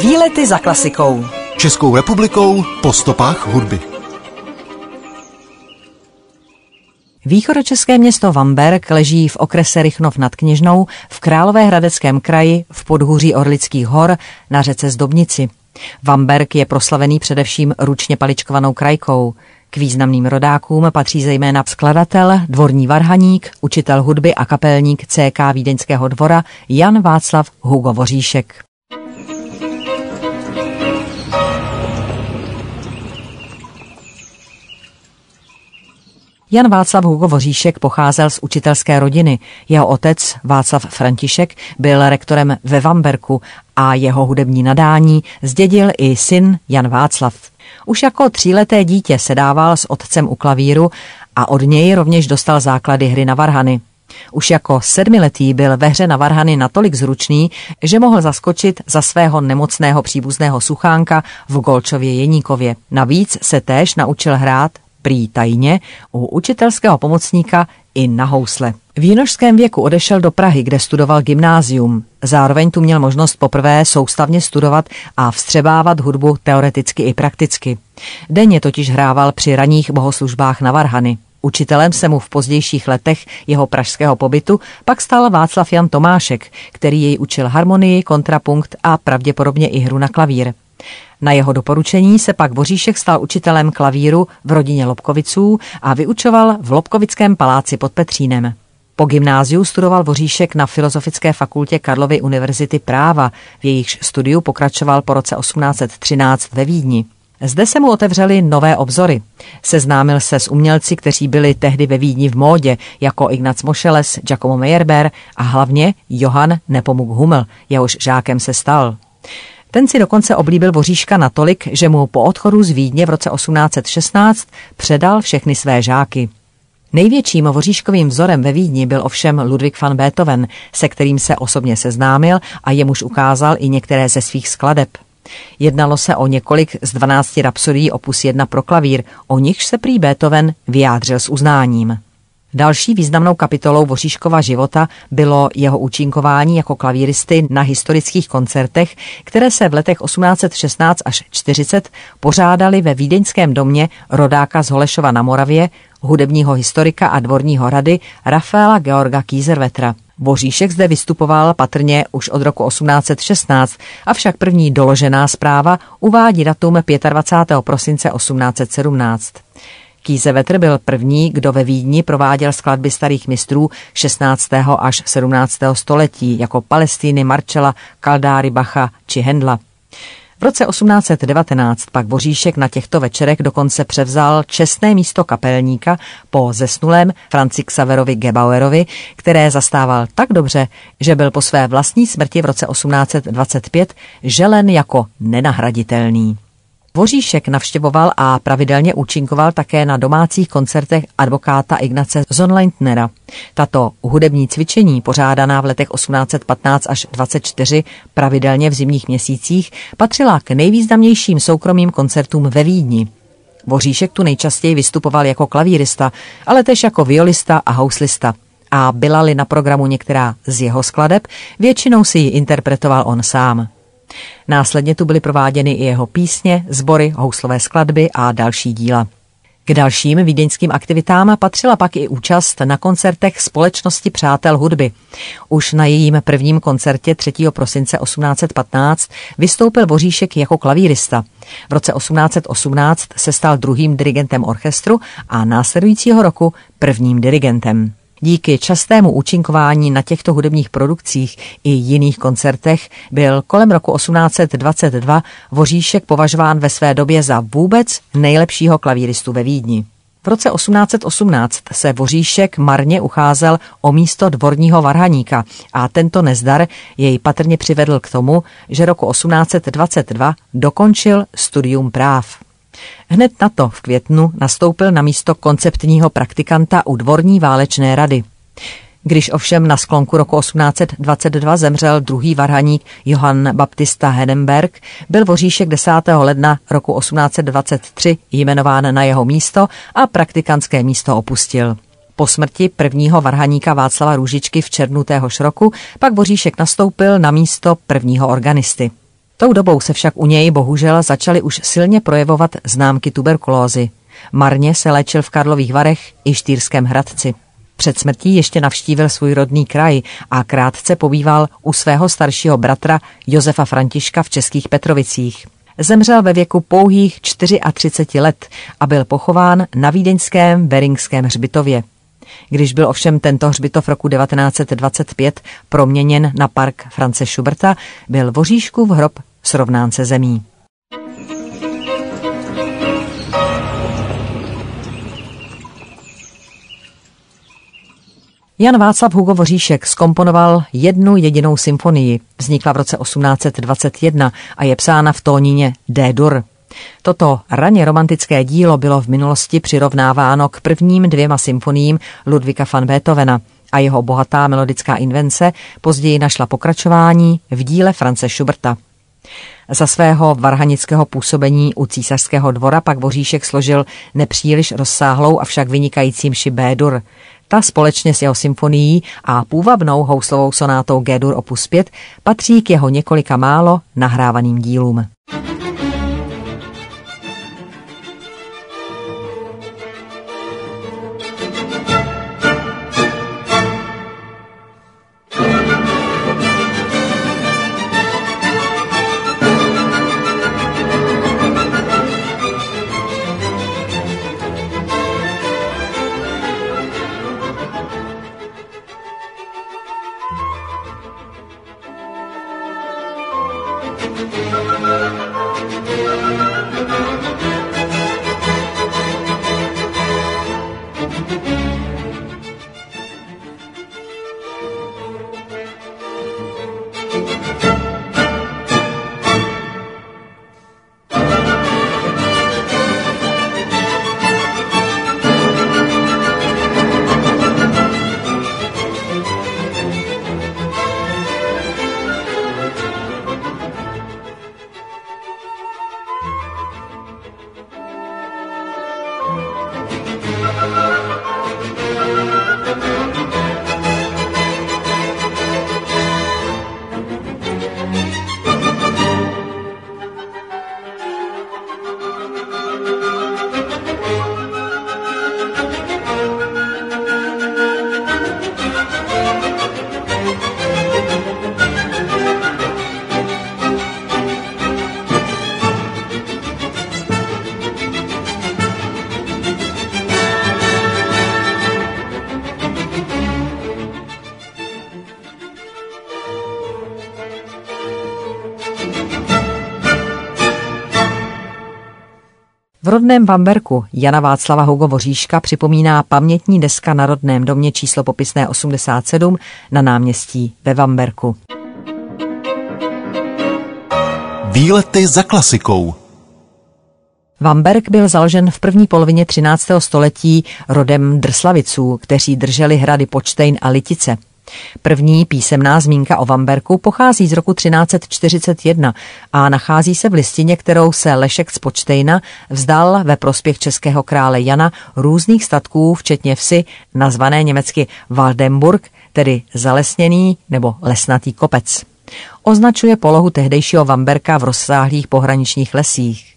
Výlety za klasikou. Českou republikou po stopách hudby. Východočeské město Vamberg leží v okrese Rychnov nad Kněžnou v Královéhradeckém kraji v podhůří Orlických hor na řece Zdobnici. Vamberg je proslavený především ručně paličkovanou krajkou. K významným rodákům patří zejména skladatel, dvorní varhaník, učitel hudby a kapelník CK Vídeňského dvora Jan Václav Hugo Voříšek. Jan Václav Hugo Voříšek pocházel z učitelské rodiny. Jeho otec Václav František byl rektorem ve Vamberku a jeho hudební nadání zdědil i syn Jan Václav. Už jako tříleté dítě sedával s otcem u klavíru a od něj rovněž dostal základy hry na varhany. Už jako sedmiletý byl ve hře na varhany natolik zručný, že mohl zaskočit za svého nemocného příbuzného suchánka v Golčově Jeníkově. Navíc se též naučil hrát prý tajně u učitelského pomocníka i na housle. V jinožském věku odešel do Prahy, kde studoval gymnázium. Zároveň tu měl možnost poprvé soustavně studovat a vstřebávat hudbu teoreticky i prakticky. Denně totiž hrával při raných bohoslužbách na Varhany. Učitelem se mu v pozdějších letech jeho pražského pobytu pak stal Václav Jan Tomášek, který jej učil harmonii, kontrapunkt a pravděpodobně i hru na klavír. Na jeho doporučení se pak Boříšek stal učitelem klavíru v rodině Lobkoviců a vyučoval v Lobkovickém paláci pod Petřínem. Po gymnáziu studoval Voříšek na Filozofické fakultě Karlovy univerzity práva, v jejichž studiu pokračoval po roce 1813 ve Vídni. Zde se mu otevřely nové obzory. Seznámil se s umělci, kteří byli tehdy ve Vídni v módě, jako Ignaz Moscheles, Giacomo Meyerbeer a hlavně Johann Nepomuk Hummel, jehož žákem se stal. Ten si dokonce oblíbil Voříška natolik, že mu po odchodu z Vídně v roce 1816 předal všechny své žáky. Největším Voříškovým vzorem ve Vídni byl ovšem Ludwig van Beethoven, se kterým se osobně seznámil a jemuž ukázal i některé ze svých skladeb. Jednalo se o několik z 12 rapsodií opus 1 pro klavír, o nichž se prý Beethoven vyjádřil s uznáním. Další významnou kapitolou Voříškova života bylo jeho účinkování jako klavíristy na historických koncertech, které se v letech 1816 až 40 pořádaly ve Vídeňském domě rodáka z Holešova na Moravě, hudebního historika a dvorního rady Rafaela Georga Kieservetra. Voříšek zde vystupoval patrně už od roku 1816, avšak první doložená zpráva uvádí datum 25. prosince 1817. Kýzevetr byl první, kdo ve Vídni prováděl skladby starých mistrů 16. až 17. století, jako Palestíny, Marčela, Kaldáry, Bacha či Hendla. V roce 1819 pak Boříšek na těchto večerech dokonce převzal čestné místo kapelníka po zesnulém Franci Xaverovi Gebauerovi, které zastával tak dobře, že byl po své vlastní smrti v roce 1825 želen jako nenahraditelný. Voříšek navštěvoval a pravidelně účinkoval také na domácích koncertech advokáta Ignace Zonleintnera. Tato hudební cvičení, pořádaná v letech 1815 až 24 pravidelně v zimních měsících, patřila k nejvýznamnějším soukromým koncertům ve Vídni. Voříšek tu nejčastěji vystupoval jako klavírista, ale tež jako violista a houslista. A byla-li na programu některá z jeho skladeb, většinou si ji interpretoval on sám. Následně tu byly prováděny i jeho písně, sbory, houslové skladby a další díla. K dalším vídeňským aktivitám patřila pak i účast na koncertech Společnosti přátel hudby. Už na jejím prvním koncertě 3. prosince 1815 vystoupil Voříšek jako klavírista. V roce 1818 se stal druhým dirigentem orchestru a následujícího roku prvním dirigentem. Díky častému účinkování na těchto hudebních produkcích i jiných koncertech byl kolem roku 1822 Voříšek považován ve své době za vůbec nejlepšího klavíristu ve Vídni. V roce 1818 se Voříšek marně ucházel o místo dvorního varhaníka a tento nezdar jej patrně přivedl k tomu, že roku 1822 dokončil studium práv. Hned na to v květnu nastoupil na místo konceptního praktikanta u dvorní válečné rady. Když ovšem na sklonku roku 1822 zemřel druhý varhaník Johann Baptista Hedenberg, byl Voříšek 10. ledna roku 1823 jmenován na jeho místo a praktikantské místo opustil. Po smrti prvního varhaníka Václava Růžičky v červnu téhož roku pak Voříšek nastoupil na místo prvního organisty. Tou dobou se však u něj bohužel začaly už silně projevovat známky tuberkulózy. Marně se léčil v Karlových Varech i Štýrském Hradci. Před smrtí ještě navštívil svůj rodný kraj a krátce pobýval u svého staršího bratra Josefa Františka v Českých Petrovicích. Zemřel ve věku pouhých 34 let a byl pochován na vídeňském Beringském hřbitově. Když byl ovšem tento hřbitov roku 1925 proměněn na park France Schuberta, byl Voříškův hrob srovnán se zemí. Jan Václav Hugo Voříšek skomponoval jednu jedinou symfonii. Vznikla v roce 1821 a je psána v tónině D-dur. Toto raně romantické dílo bylo v minulosti přirovnáváno k prvním dvěma symfoniím Ludvika van Beethovena a jeho bohatá melodická invence později našla pokračování v díle France Schuberta. Za svého varhanického působení u císařského dvora pak Voříšek složil nepříliš rozsáhlou, avšak vynikající mši B-dur. Ta společně s jeho symfonií a půvabnou houslovou sonátou G-dur opus 5 patří k jeho několika málo nahrávaným dílům. V rodném Bamberku Jana Václava Hugo Voříška připomíná pamětní deska na rodném domě číslo popisné 87 na náměstí ve Bamberku. Výlety za klasikou Vamberg byl založen v první polovině 13. století rodem Drslaviců, kteří drželi hrady Počtejn a Litice – První písemná zmínka o Vamberku pochází z roku 1341 a nachází se v listině, kterou se Lešek z Počtejna vzdal ve prospěch českého krále Jana různých statků, včetně vsi, nazvané německy Waldenburg, tedy zalesněný nebo lesnatý kopec. Označuje polohu tehdejšího Vamberka v rozsáhlých pohraničních lesích.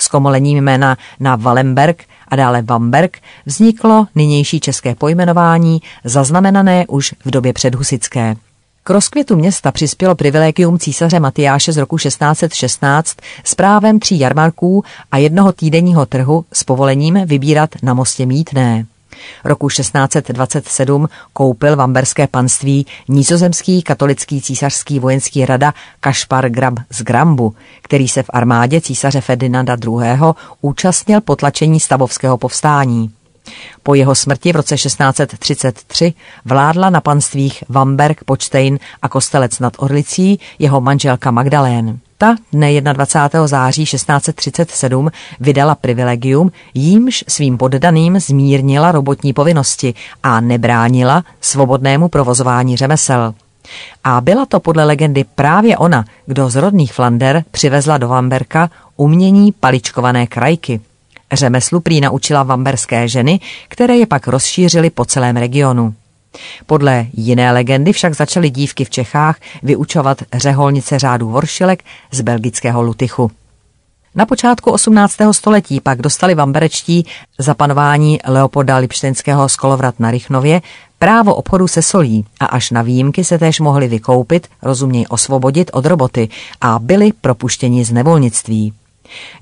S komolením jména na Wallenberg a dále Bamberg vzniklo nynější české pojmenování, zaznamenané už v době předhusické. K rozkvětu města přispělo privilegium císaře Matyáše z roku 1616 s právem tří jarmarků a jednoho týdenního trhu s povolením vybírat na mostě mítné. Roku 1627 koupil vamberské panství nízozemský katolický císařský vojenský rada Kašpar Grab z Grambu, který se v armádě císaře Ferdinanda II. účastnil potlačení stavovského povstání. Po jeho smrti v roce 1633 vládla na panstvích Vamberg, Počtejn a Kostelec nad Orlicí jeho manželka Magdalén. Ta dne 21. září 1637 vydala privilegium, jímž svým poddaným zmírnila robotní povinnosti a nebránila svobodnému provozování řemesel. A byla to podle legendy právě ona, kdo z rodných Flander přivezla do Vamberka umění paličkované krajky. Řemeslu prý naučila vamberské ženy, které je pak rozšířily po celém regionu. Podle jiné legendy však začaly dívky v Čechách vyučovat řeholnice řádu Voršilek z belgického Lutychu. Na počátku 18. století pak dostali vamberečtí za panování Leopolda Lipštenského z Kolovrat na Rychnově právo obchodu se solí a až na výjimky se též mohli vykoupit, rozuměj osvobodit od roboty a byli propuštěni z nevolnictví.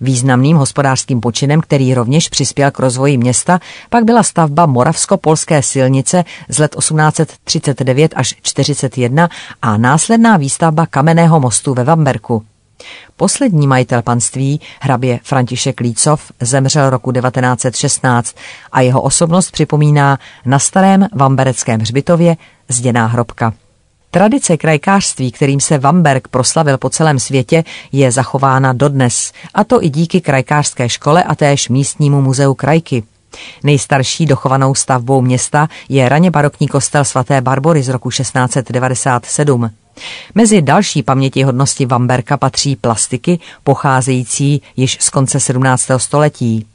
Významným hospodářským počinem, který rovněž přispěl k rozvoji města, pak byla stavba Moravsko-polské silnice z let 1839 až 41 a následná výstavba kamenného mostu ve Vamberku. Poslední majitel panství, hrabě František Lícov, zemřel roku 1916 a jeho osobnost připomíná na starém Vambereckém hřbitově zděná hrobka. Tradice krajkářství, kterým se Vamberg proslavil po celém světě, je zachována dodnes, a to i díky krajkářské škole a též místnímu muzeu krajky. Nejstarší dochovanou stavbou města je raně barokní kostel svaté Barbory z roku 1697. Mezi další pamětihodnosti Vamberka patří plastiky pocházející již z konce 17. století.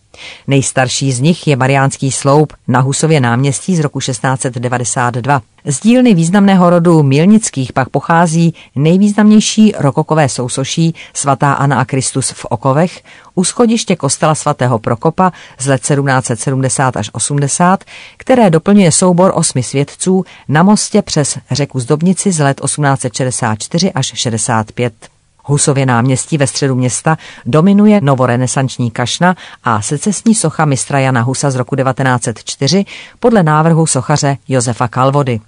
Nejstarší z nich je Mariánský sloup na Husově náměstí z roku 1692. Z dílny významného rodu Milnických pak pochází nejvýznamnější rokokové sousoší svatá Anna a Kristus v Okovech, schodiště kostela svatého Prokopa z let 1770 až 80, které doplňuje soubor osmi svědců na mostě přes řeku Zdobnici z let 1864 až 65. Husově náměstí ve středu města dominuje novorenesanční kašna a secesní socha mistra Jana Husa z roku 1904 podle návrhu sochaře Josefa Kalvody.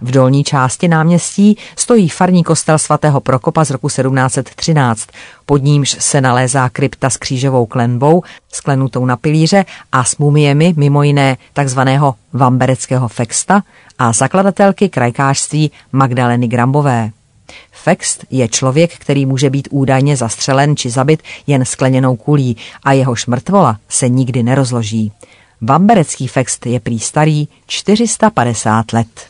V dolní části náměstí stojí farní kostel svatého Prokopa z roku 1713, pod nímž se nalézá krypta s křížovou klenbou, sklenutou na pilíře a s mumiemi mimo jiné takzvaného vambereckého fexta a zakladatelky krajkářství Magdaleny Grambové. Fext je člověk, který může být údajně zastřelen či zabit jen skleněnou kulí a jeho šmrtvola se nikdy nerozloží. Vamberecký fext je prý starý 450 let.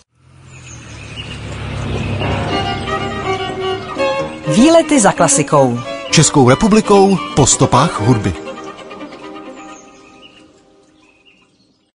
Výlety za klasikou. Českou republikou po stopách hudby.